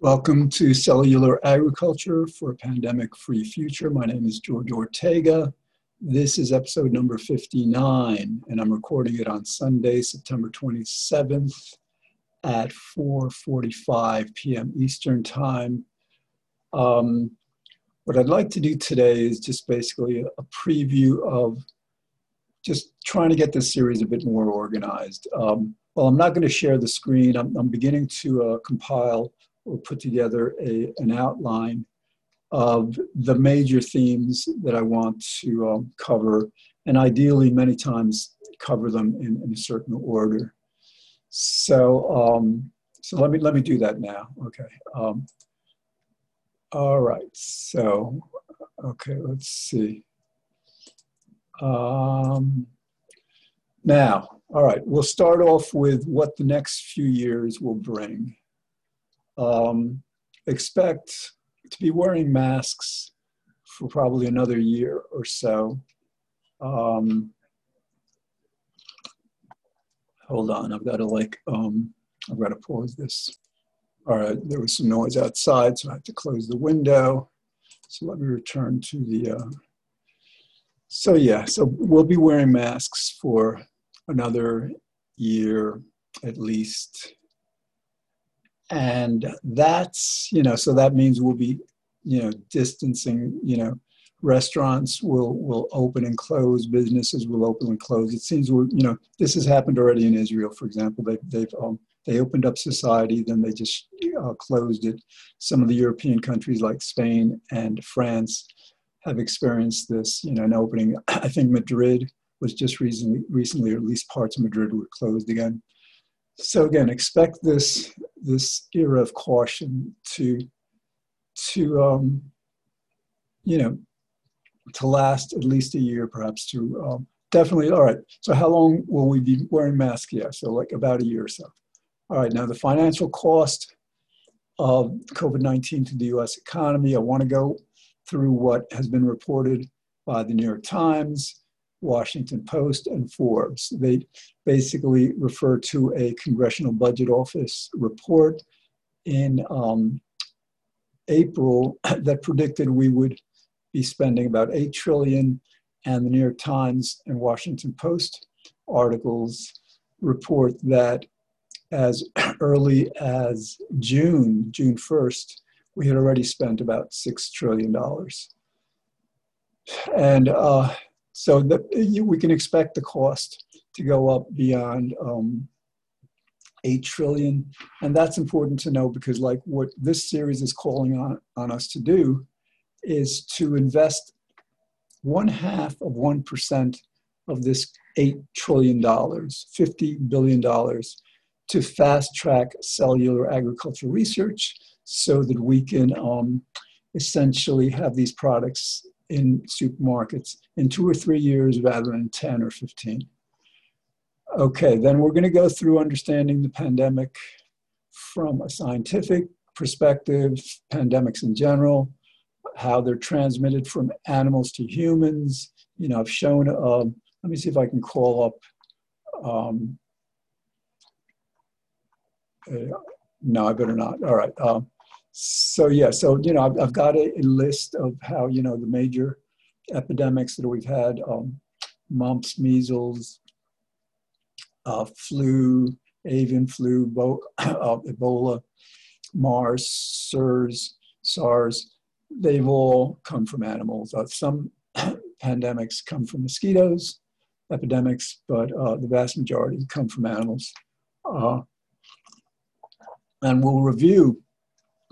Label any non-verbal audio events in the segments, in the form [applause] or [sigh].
Welcome to Cellular Agriculture for a Pandemic Free Future. My name is George Ortega. This is episode number 59, and I'm recording it on Sunday, September 27th at 4.45 p.m. Eastern Time. Um, what I'd like to do today is just basically a, preview of just trying to get this series a bit more organized. Um, well, I'm not going to share the screen. I'm, I'm beginning to uh, compile or put together a, an outline of the major themes that I want to um, cover, and ideally, many times cover them in, in a certain order. So, um, so let me let me do that now. Okay. Um, all right. So, okay. Let's see. Um, now, all right. We'll start off with what the next few years will bring. Um, expect to be wearing masks for probably another year or so. Um, hold on, I've got to like, um, I've got to pause this. All right, there was some noise outside, so I have to close the window. So let me return to the, uh, so yeah, so we'll be wearing masks for another year at least and that's you know so that means we'll be you know distancing you know restaurants will will open and close businesses will open and close. It seems we you know this has happened already in israel for example. They, they've um, they opened up society then they just uh, closed it. Some of the european countries like spain and france have experienced this you know an opening. I think madrid was just recently recently or at least parts of madrid were closed again. So again, expect this this era of caution to to um, you know to last at least a year, perhaps to um, definitely. All right. So how long will we be wearing masks? Yeah. So like about a year or so. All right. Now the financial cost of COVID-19 to the U.S. economy. I want to go through what has been reported by the New York Times Washington Post, and Forbes. They basically refer to a Congressional Budget Office report in um, April [coughs] that predicted we would be spending about 8 trillion and the New York Times and Washington Post articles report that as [coughs] early as June, June 1st, we had already spent about $6 trillion. And uh, so that you, we can expect the cost to go up beyond um, 8 trillion. And that's important to know because like what this series is calling on, on us to do is to invest one half of 1% of this $8 trillion, $50 billion to fast track cellular agriculture research so that we can um, essentially have these products in supermarkets in two or three years rather than 10 or 15. Okay, then we're going to go through understanding the pandemic from a scientific perspective, pandemics in general, how they're transmitted from animals to humans. You know, I've shown, um, let me see if I can call up. Um, uh, no, I better not. All right. Um, so yeah, so you know, I've, I've got a, list of how you know the major epidemics that we've had: um, mumps, measles, uh, flu, avian flu, Bo- [coughs] uh, Ebola, MERS, SARS, SARS. They've all come from animals. Uh, some [coughs] pandemics come from mosquitoes, epidemics, but uh, the vast majority come from animals. Uh, and we'll review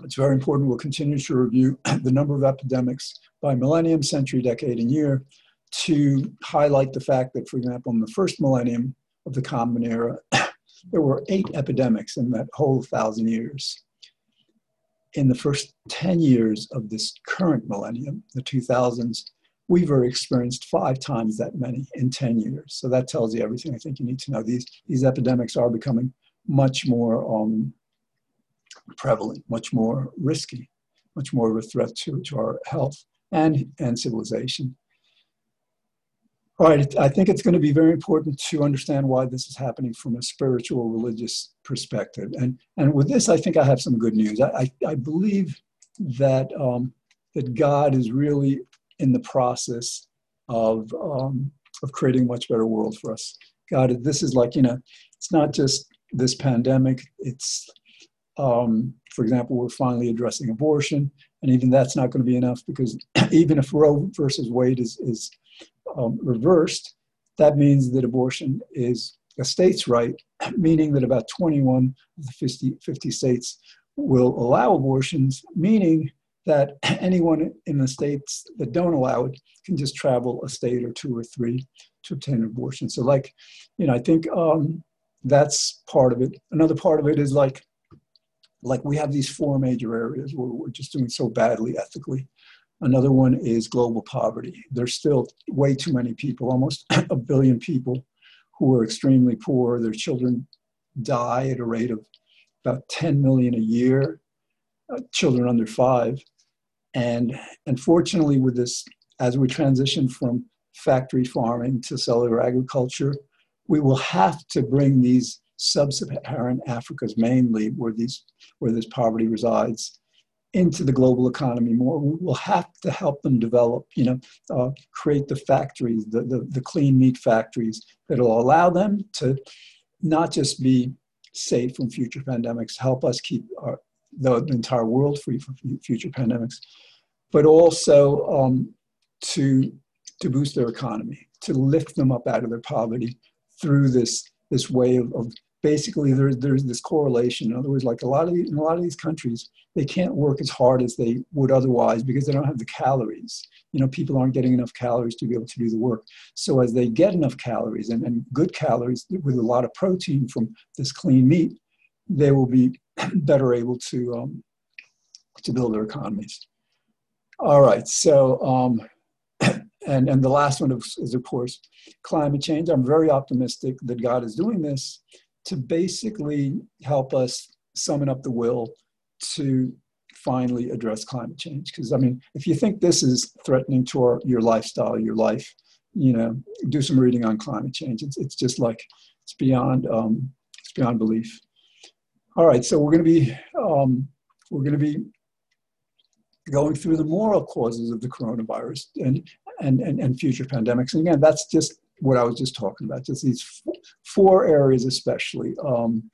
it's very important. We'll continue to review [clears throat] the number of epidemics by millennium, century, decade, and year to highlight the fact that, for example, in the first millennium of the Common Era, [clears throat] there were eight epidemics in that whole thousand years. In the first 10 years of this current millennium, the 2000s, we've experienced five times that many in 10 years. So that tells you everything I think you need to know. These, these epidemics are becoming much more um, prevalent, much more risky, much more of a threat to, to our health and, and civilization. All right, I think it's going to be very important to understand why this is happening from a spiritual, religious perspective. And, and with this, I think I have some good news. I, I, I believe that, um, that God is really in the process of, um, of creating a much better world for us. God, this is like, you know, it's not just this pandemic, it's, um, for example, we're finally addressing abortion, and even that's not going to be enough because [clears throat] even if Roe versus Wade is, is um, reversed, that means that abortion is a state's right, [clears throat] meaning that about 21 of the 50, 50 states will allow abortions, meaning that [clears throat] anyone in the states that don't allow it can just travel a state or two or three to obtain an abortion. So, like, you know, I think um, that's part of it. Another part of it is like, like we have these four major areas where we're just doing so badly ethically. Another one is global poverty. There's still way too many people, almost [clears throat] a billion people, who are extremely poor. Their children die at a rate of about 10 million a year, uh, children under five. And unfortunately, with this, as we transition from factory farming to cellular agriculture, we will have to bring these sub-Saharan Africas mainly, where these where this poverty resides, into the global economy more. We will have to help them develop, you know, uh, create the factories, the, the, the clean meat factories that will allow them to not just be safe from future pandemics, help us keep our, the, the entire world free from future pandemics, but also um, to, to boost their economy, to lift them up out of their poverty through this, this way of, of basically there's, there's this correlation. In other words, like a lot of in a lot of these countries, they can't work as hard as they would otherwise because they don't have the calories. You know, people aren't getting enough calories to be able to do the work. So as they get enough calories and, and good calories with a lot of protein from this clean meat, they will be [clears throat] better able to um, to build their economies. All right, so um, and and the last one is, of course climate change. I'm very optimistic that God is doing this to basically help us summon up the will to finally address climate change. Because I mean, if you think this is threatening to our, your lifestyle, your life, you know, do some reading on climate change. It's, it's just like it's beyond um, it's beyond belief. All right, so we're going to be um, we're going to be going through the moral causes of the coronavirus and and and, and future pandemics. And again, that's just what I was just talking about, just these four areas especially. Um,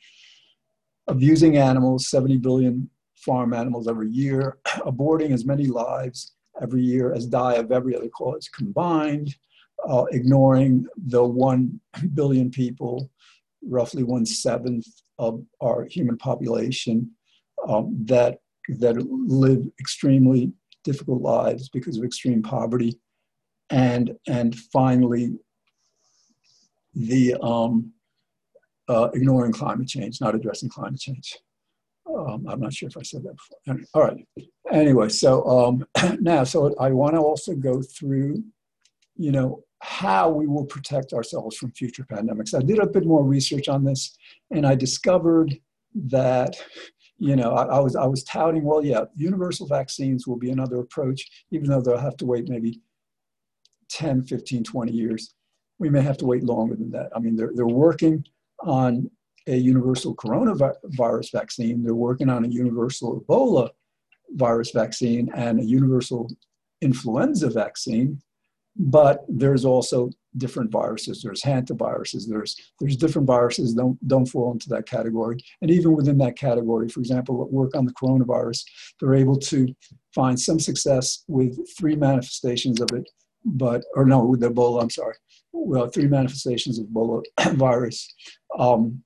abusing animals, 70 billion farm animals every year, [clears throat] aborting as many lives every year as die of every other cause combined, uh, ignoring the 1 [clears throat] billion people, roughly one seventh of our human population, um, that, that live extremely difficult lives because of extreme poverty. And, and finally, the um, uh, ignoring climate change, not addressing climate change. Um, I'm not sure if I said that before. All right. Anyway, so um, [clears throat] now, so I want to also go through, you know, how we will protect ourselves from future pandemics. I did a bit more research on this, and I discovered that, you know, I, I was I was touting, well, yeah, universal vaccines will be another approach, even though they'll have to wait maybe 10, 15, 20 years we may have to wait longer than that. I mean, they're, they're working on a universal coronavirus vaccine, they're working on a universal Ebola virus vaccine and a universal influenza vaccine, but there's also different viruses. There's hantaviruses. There's there's different viruses don't don't fall into that category. And even within that category, for example, work on the coronavirus, they're able to find some success with three manifestations of it, but or no, with Ebola. I'm sorry, well, three manifestations of Ebola [clears throat] virus. Um,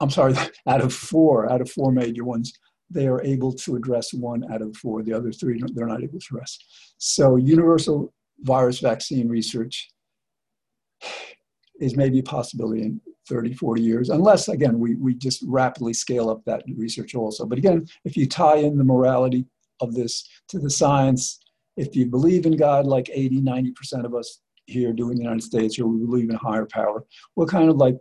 I'm sorry, [laughs] out of four, out of four major ones, they are able to address one out of four. The other three, they're not able to address. So universal virus vaccine research is maybe a possibility in 30, 40 years, unless, again, we, we just rapidly scale up that research also. But again, if you tie in the morality of this to the science, if you believe in God, like 80, 90% of us here do in the United States, or we believe in higher power, we'll kind of like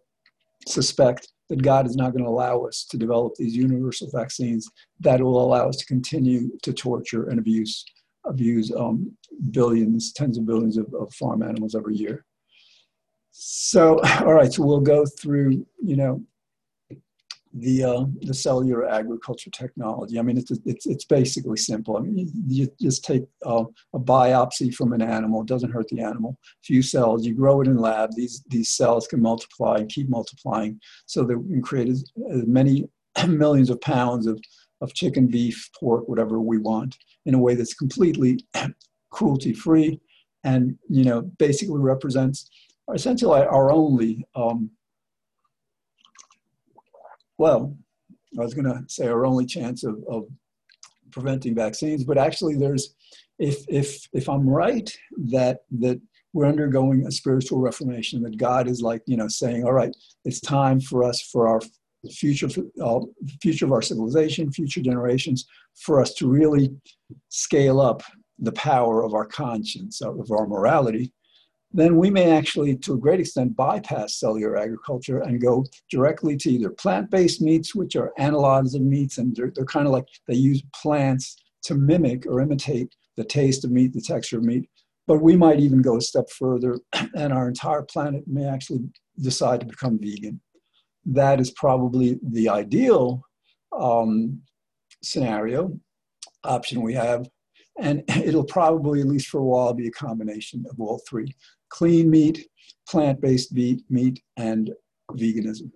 suspect that God is not going to allow us to develop these universal vaccines that will allow us to continue to torture and abuse abuse um, billions, tens of billions of, of farm animals every year. So, [laughs] all right, so we'll go through, you know, the uh, the cellular agriculture technology. I mean, it's it's it's basically simple. I mean, you, just take uh, a biopsy from an animal. It doesn't hurt the animal. Few cells. You grow it in lab. These these cells can multiply and keep multiplying, so that we can create as, as many [clears throat] millions of pounds of of chicken, beef, pork, whatever we want, in a way that's completely [clears throat] cruelty free, and you know, basically represents essentially our only um, well, I was going to say our only chance of, of preventing vaccines, but actually there's, if, if, if I'm right, that, that we're undergoing a spiritual reformation, that God is like, you know, saying, all right, it's time for us, for our future, uh, future of our civilization, future generations, for us to really scale up the power of our conscience, of our morality, then we may actually, to a great extent, bypass cellular agriculture and go directly to either plant-based meats, which are analogs of meats, and they're, they're kind of like they use plants to mimic or imitate the taste of meat, the texture of meat. But we might even go a step further, [clears throat] and our entire planet may actually decide to become vegan. That is probably the ideal um, scenario option we have and [laughs] it'll probably at least for a while be a combination of all three clean meat, plant based meat, and veganism.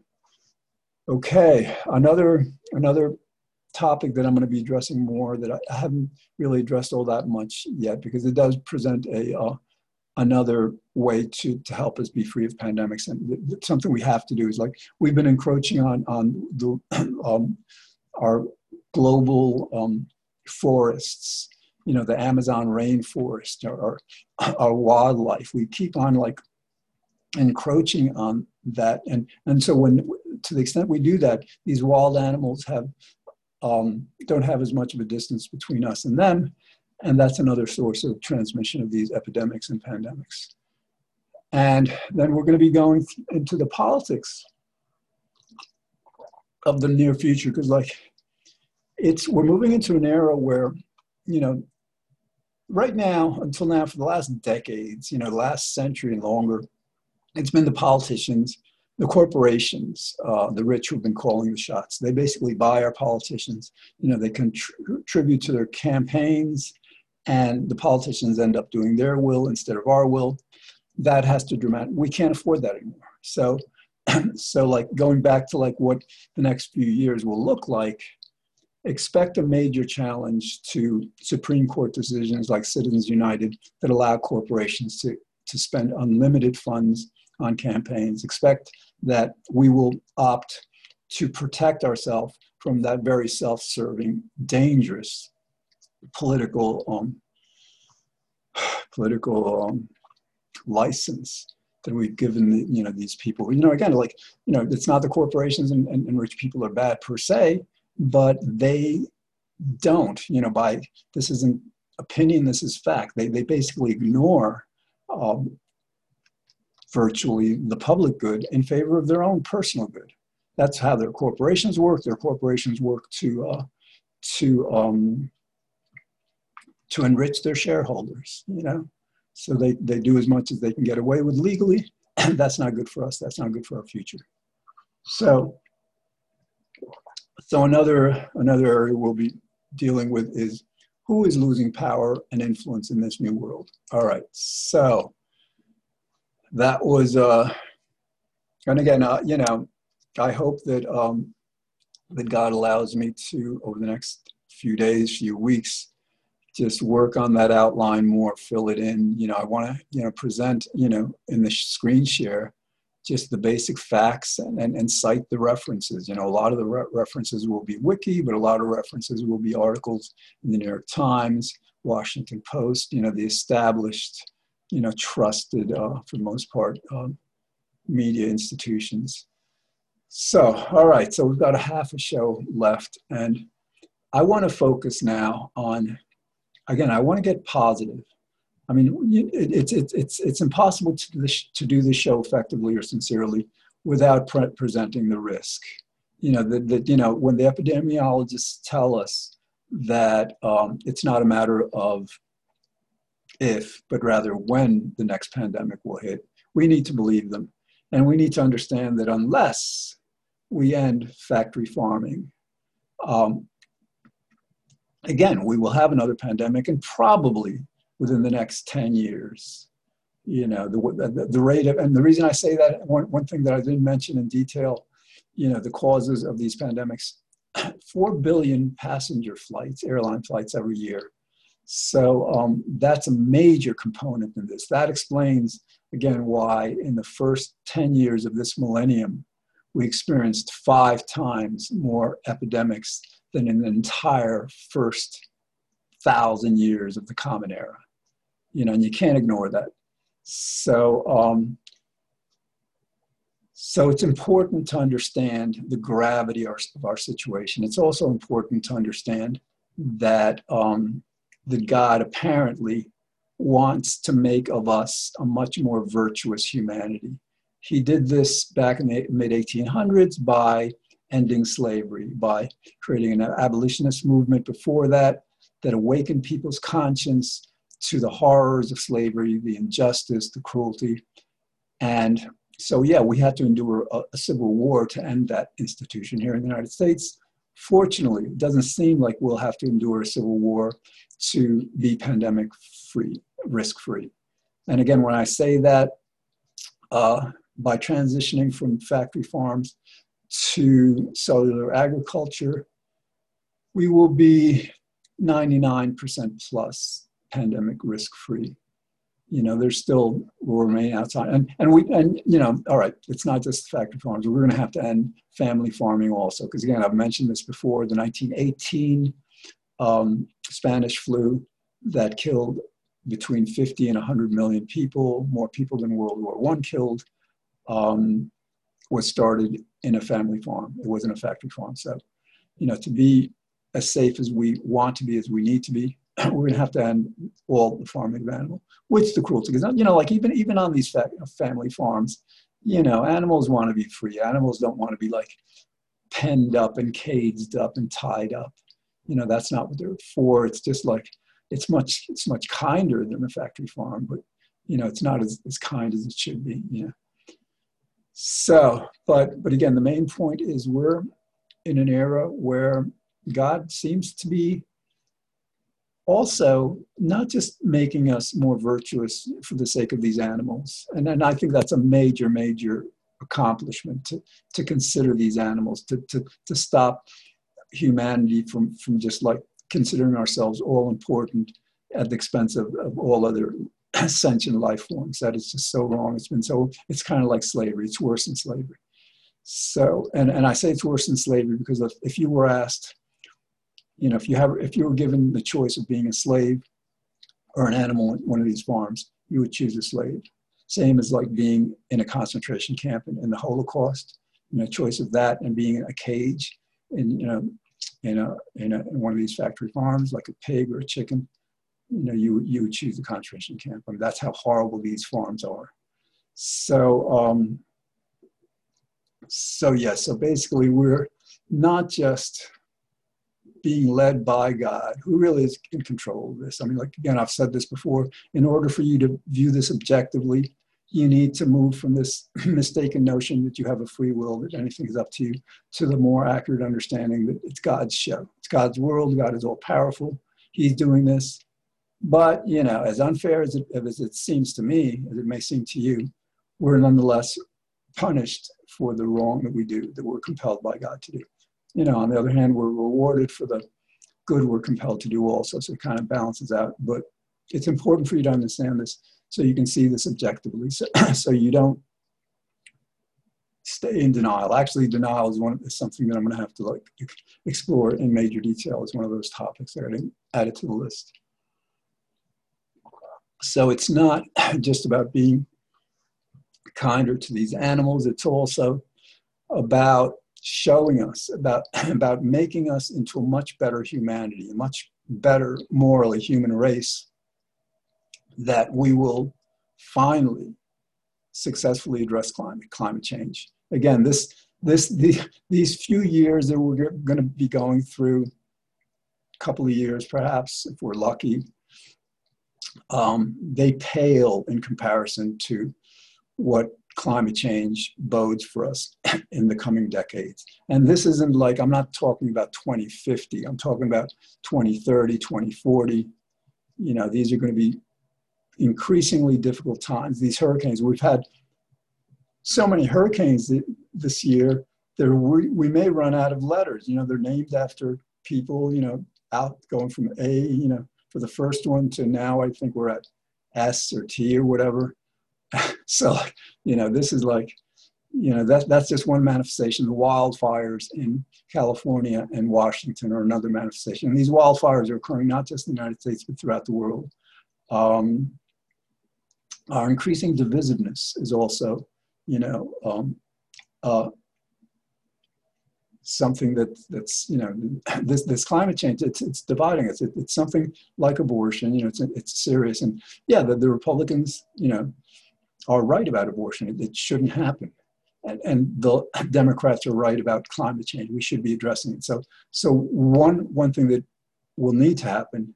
Okay, another, another topic that I'm going to be addressing more that I haven't really addressed all that much yet because it does present a uh, another way to, to help us be free of pandemics and something we have to do is like we've been encroaching on on the [clears throat] um, our global um, forests you know, the Amazon rainforest or, [laughs] our wildlife. We keep on like encroaching on that. And, and so when, to the extent we do that, these wild animals have, um, don't have as much of a distance between us and them. And that's another source of transmission of these epidemics and pandemics. And then we're going to be going into the politics of the near future because like it's we're moving into an era where you know right now, until now, for the last decades, you know, last century and longer, it's been the politicians, the corporations, uh, the rich who've been calling the shots. They basically buy our politicians. You know, they contribute to their campaigns, and the politicians end up doing their will instead of our will. That has to dramatic. We can't afford that anymore. So, [clears throat] so like going back to like what the next few years will look like expect a major challenge to Supreme Court decisions like Citizens United that allow corporations to, to spend unlimited funds on campaigns. Expect that we will opt to protect ourselves from that very self serving, dangerous political, um, political um, license that we've given the, you know these people you know again like you know it's not the corporations and, and, and rich people are bad per se but they don't, you know, by this isn't opinion, this is fact. They, they basically ignore um, virtually the public good in favor of their own personal good. That's how their corporations work. Their corporations work to, uh, to, um, to enrich their shareholders, you know. So they, they do as much as they can get away with legally. [clears throat] That's not good for us. That's not good for our future. So so another, another area we'll be dealing with is who is losing power and influence in this new world? All right, so that was, uh, and again, uh, you know, I hope that, um, that God allows me to, over the next few days, few weeks, just work on that outline more, fill it in. You know, I want to, you know, present, you know, in the screen share, just the basic facts and, and, and cite the references. You know, a lot of the re- references will be wiki, but a lot of references will be articles in the New York Times, Washington Post, you know, the established, you know, trusted, uh, for the most part, um, media institutions. So, all right, so we've got a half a show left, and I want to focus now on, again, I want to get positive. I mean, it's, it's, it's, it's impossible to this, to do this show effectively or sincerely without pre- presenting the risk. You know, that, you know, when the epidemiologists tell us that um, it's not a matter of if, but rather when the next pandemic will hit, we need to believe them. And we need to understand that unless we end factory farming, um, again, we will have another pandemic and probably within the next 10 years. You know, the, the, the rate of, and the reason I say that, one, one thing that I didn't mention in detail, you know, the causes of these pandemics, [clears throat] 4 billion passenger flights, airline flights every year. So um, that's a major component in this. That explains, again, why in the first 10 years of this millennium, we experienced five times more epidemics than in the entire first thousand years of the Common Era. You know, and you can't ignore that. So, um, so it's important to understand the gravity of our situation. It's also important to understand that um, the God apparently wants to make of us a much more virtuous humanity. He did this back in the mid 1800s by ending slavery, by creating an abolitionist movement before that, that awakened people's conscience to the horrors of slavery, the injustice, the cruelty. And so, yeah, we had to endure a, a, civil war to end that institution here in the United States. Fortunately, it doesn't seem like we'll have to endure a civil war to be pandemic free, risk free. And again, when I say that, uh, by transitioning from factory farms to cellular agriculture, we will be 99% plus pandemic risk free. You know, there's still will remain outside, and and we and you know, all right, it's not just factory farms. We're going to have to end family farming also, because again, I've mentioned this before. The 1918 um, Spanish flu that killed between 50 and 100 million people, more people than World War One killed, um, was started in a family farm. It wasn't a factory farm. So, you know, to be as safe as we want to be, as we need to be, [clears throat] we're going to have to end all the farming of animal, which the cruelty. Because you know, like even even on these fa- family farms, you know, animals want to be free. Animals don't want to be like penned up and caged up and tied up. You know, that's not what they're for. It's just like it's much it's much kinder than a factory farm, but you know, it's not as, as kind as it should be. Yeah. So, but but again, the main point is we're in an era where God seems to be also not just making us more virtuous for the sake of these animals. And, and I think that's a major, major accomplishment to, to consider these animals, to, to, to stop humanity from, from just like considering ourselves all important at the expense of, of all other [clears throat] sentient life forms. That is just so wrong. It's been so, it's kind of like slavery. It's worse than slavery. So, and, and I say it's worse than slavery because if, if you were asked, you know, if you have, if you were given the choice of being a slave or an animal in one of these farms, you would choose a slave. Same as like being in a concentration camp in, in the Holocaust, you know, choice of that and being in a cage in, you know, in, a, in, a, in one of these factory farms, like a pig or a chicken, you know, you, you would choose the concentration camp. I mean, that's how horrible these farms are. So, um, so yeah, so basically we're not just being led by God, who really is in control of this. I mean, like, again, I've said this before, in order for you to view this objectively, you need to move from this [clears throat] mistaken notion that you have a free will, that anything is up to you, to the more accurate understanding that it's God's show. It's God's world. God is all powerful. He's doing this. But, you know, as unfair as it, as it seems to me, as it may seem to you, we're nonetheless punished for the wrong that we do, that we're compelled by God to do you know, on the other hand, we're rewarded for the good we're compelled to do also. So it kind of balances out. But it's important for you to understand this so you can see this objectively. So, [clears throat] so you don't stay in denial. Actually, denial is one is something that I'm going to have to like explore in major detail. It's one of those topics that I didn't add it to the list. So it's not [clears throat] just about being kinder to these animals. It's also about showing us about [clears throat] about making us into a much better humanity, a much better morally human race that we will finally successfully address climate climate change. Again, this this the, these few years that we're going to be going through, a couple of years perhaps if we're lucky, um, they pale in comparison to what climate change bodes for us [clears throat] in the coming decades. And this isn't like, I'm not talking about 2050, I'm talking about 2030, 2040. You know, these are going to be increasingly difficult times. These hurricanes, we've had so many hurricanes this year that we, we may run out of letters. You know, they're named after people, you know, out going from A, you know, for the first one to now I think we're at S or T or whatever. [laughs] so, you know, this is like, you know, that, that's just one manifestation. The wildfires in California and Washington are another manifestation. And these wildfires are occurring not just in the United States, but throughout the world. Um, our increasing divisiveness is also, you know, um, uh, something that that's you know [laughs] this this climate change it's it's dividing us it, it's something like abortion you know it's it's serious and yeah the, the republicans you know are right about abortion. It, shouldn't happen. And, and the democrats are right about climate change. We should be addressing it. So so one one thing that will need to happen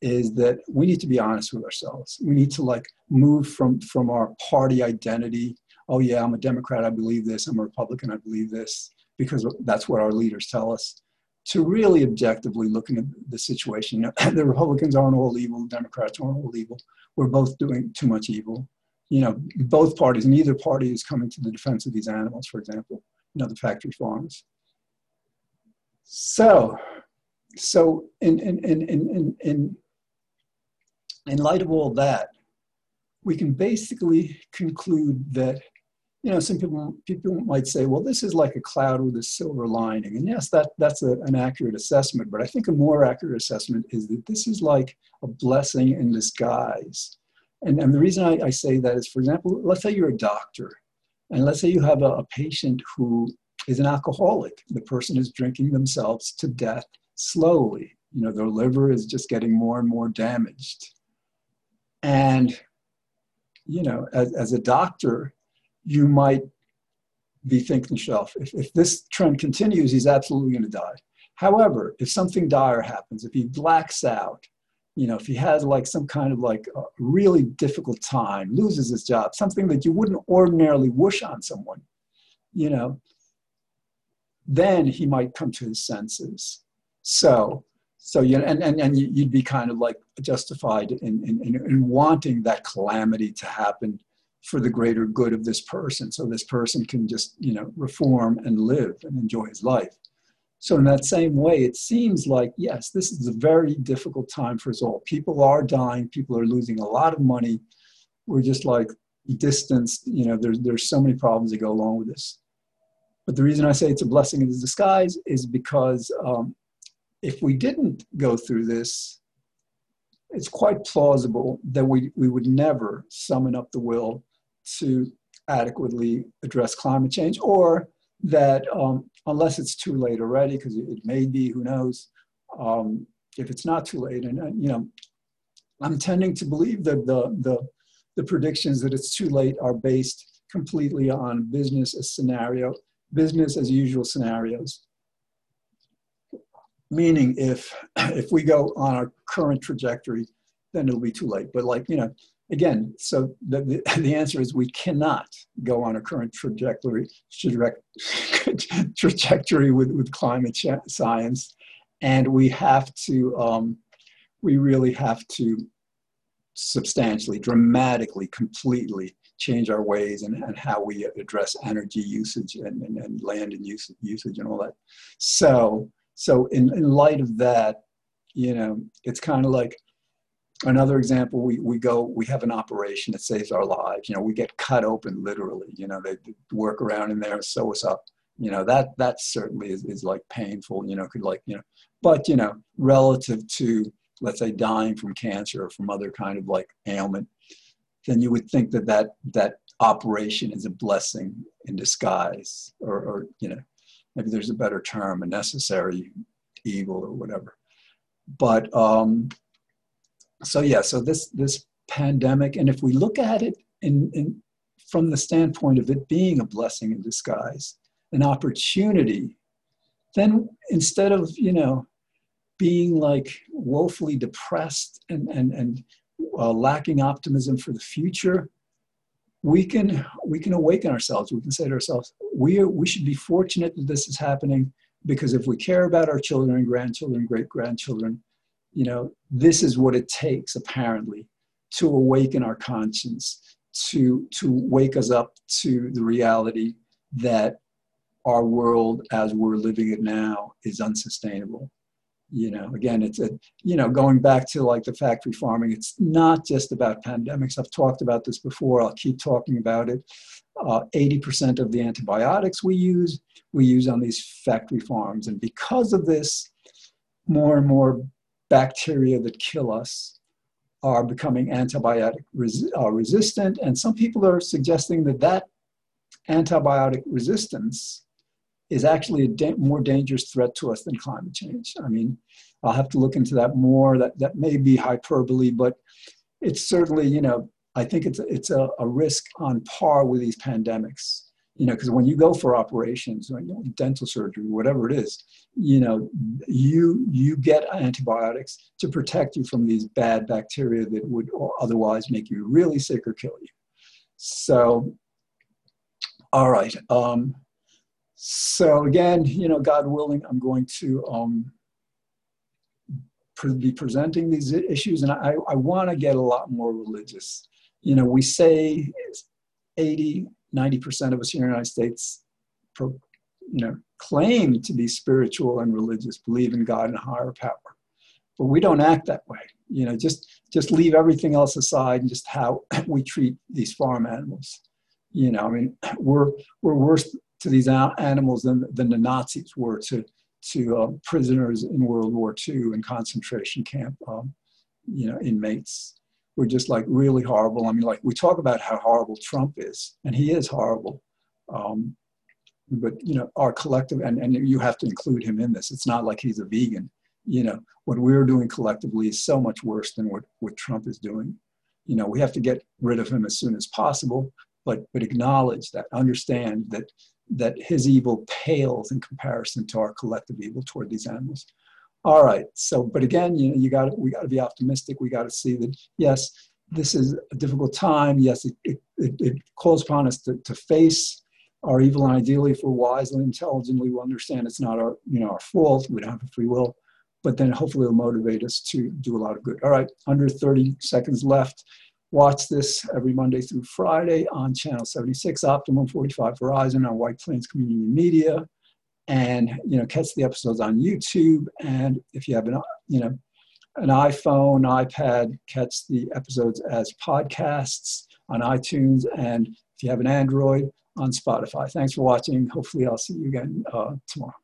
is that we need to be honest with ourselves. We need to like move from from our party identity. Oh yeah i'm a democrat i believe this. I'm a republican i believe this because that's what our leaders tell us, to really objectively looking at the situation. [clears throat] the Republicans aren't all evil, the Democrats aren't all evil. We're both doing too much evil. You know, both parties, neither party is coming to the defense of these animals, for example, you know, the factory farms. So, so in, in, in, in, in, in light of all that, we can basically conclude that you know, some people people might say, well, this is like a cloud with a silver lining, and yes, that that's a, an accurate assessment. But I think a more accurate assessment is that this is like a blessing in disguise. And, and the reason I, I say that is, for example, let's say you're a doctor, and let's say you have a, a patient who is an alcoholic. The person is drinking themselves to death slowly. You know, their liver is just getting more and more damaged. And, you know, as, as a doctor, you might be thinking yourself, if, if this trend continues, he's absolutely going to die. However, if something dire happens, if he blacks out, you know, if he has like some kind of like really difficult time, loses his job, something that you wouldn't ordinarily wish on someone, you know, then he might come to his senses. So, so you know, and, and, and you'd be kind of like justified in, in, in wanting that calamity to happen for the greater good of this person so this person can just you know reform and live and enjoy his life so in that same way it seems like yes this is a very difficult time for us all. People are dying. People are losing a lot of money. We're just like distanced. You know there's there's so many problems that go along with this. But the reason i say it's a blessing in disguise is because um, if we didn't go through this it's quite plausible that we, we would never summon up the will to adequately address climate change, or that um, unless it's too late already, because it, it, may be, who knows, um, if it's not too late. And, and, you know, I'm tending to believe that the, the, the predictions that it's too late are based completely on business as scenario, business as usual scenarios. Meaning if, [clears throat] if we go on our current trajectory, then it'll be too late. But like, you know, again, so the, the, [laughs] the, answer is we cannot go on a current trajectory, [laughs] trajectory with, with climate science. And we have to, um, we really have to substantially, dramatically, completely change our ways and, and how we address energy usage and, and, and land and use, usage and all that. So, so in, in light of that, you know, it's kind of like another example we, we go we have an operation that saves our lives. You know we get cut open literally you know they work around in there and sew us up. You know that that certainly is, is like painful you know could like you know but you know relative to let's say dying from cancer or from other kind of like ailment then you would think that that that operation is a blessing in disguise or, or you know maybe there's a better term a necessary evil or whatever. But um so yeah, so this this pandemic, and if we look at it in, in from the standpoint of it being a blessing in disguise, an opportunity, then instead of you know being like woefully depressed and and and uh, lacking optimism for the future, we can we can awaken ourselves. We can say to ourselves, we are, we should be fortunate that this is happening because if we care about our children and grandchildren, great grandchildren, you know, this is what it takes apparently to awaken our conscience, to to wake us up to the reality that our world as we're living it now is unsustainable. You know again it's a you know going back to like the factory farming it's not just about pandemics. I've talked about this before. I'll keep talking about it. Uh, 80% of the antibiotics we use we use on these factory farms. And because of this more and more bacteria that kill us are becoming antibiotic res- uh, resistant and some people are suggesting that that antibiotic resistance is actually a da- more dangerous threat to us than climate change. I mean, I'll have to look into that more. That that may be hyperbole, but it's certainly you know I think it's it's a, a risk on par with these pandemics. You know, because when you go for operations, you know, dental surgery, whatever it is, you know, you you get antibiotics to protect you from these bad bacteria that would otherwise make you really sick or kill you. So, all right. Um, so again, you know, God willing, I'm going to um, be presenting these issues, and I, I want to get a lot more religious. You know, we say 80, 90% of us here in the United States, pro, you know, claim to be spiritual and religious, believe in God and higher power, but we don't act that way. You know, just just leave everything else aside and just how [laughs] we treat these farm animals. You know, I mean, [clears throat] we're we're worse to these animals than, than the Nazis were to, to uh, prisoners in World War II and concentration camp, um, you know, inmates were just like really horrible. I mean, like we talk about how horrible Trump is, and he is horrible. Um, but you know, our collective, and, and you have to include him in this. It's not like he's a vegan. You know, what we're doing collectively is so much worse than what, what Trump is doing. You know, we have to get rid of him as soon as possible, but but acknowledge that, understand that that his evil pales in comparison to our collective evil toward these animals. All right. So, but again, you know, you got we got to be optimistic. We got to see that yes, this is a difficult time. Yes, it, it, it calls upon us to, to face our evil, and ideally, if we're wise and intelligent, we will understand it's not our you know our fault. We don't have a free will, but then hopefully it'll motivate us to do a lot of good. All right, under 30 seconds left. Watch this every Monday through Friday on Channel 76, Optimum 45 Verizon on White Plains Community Media, and you know catch the episodes on YouTube. And if you have an you know an iPhone, iPad, catch the episodes as podcasts on iTunes, and if you have an Android, on Spotify. Thanks for watching. Hopefully, I'll see you again uh, tomorrow.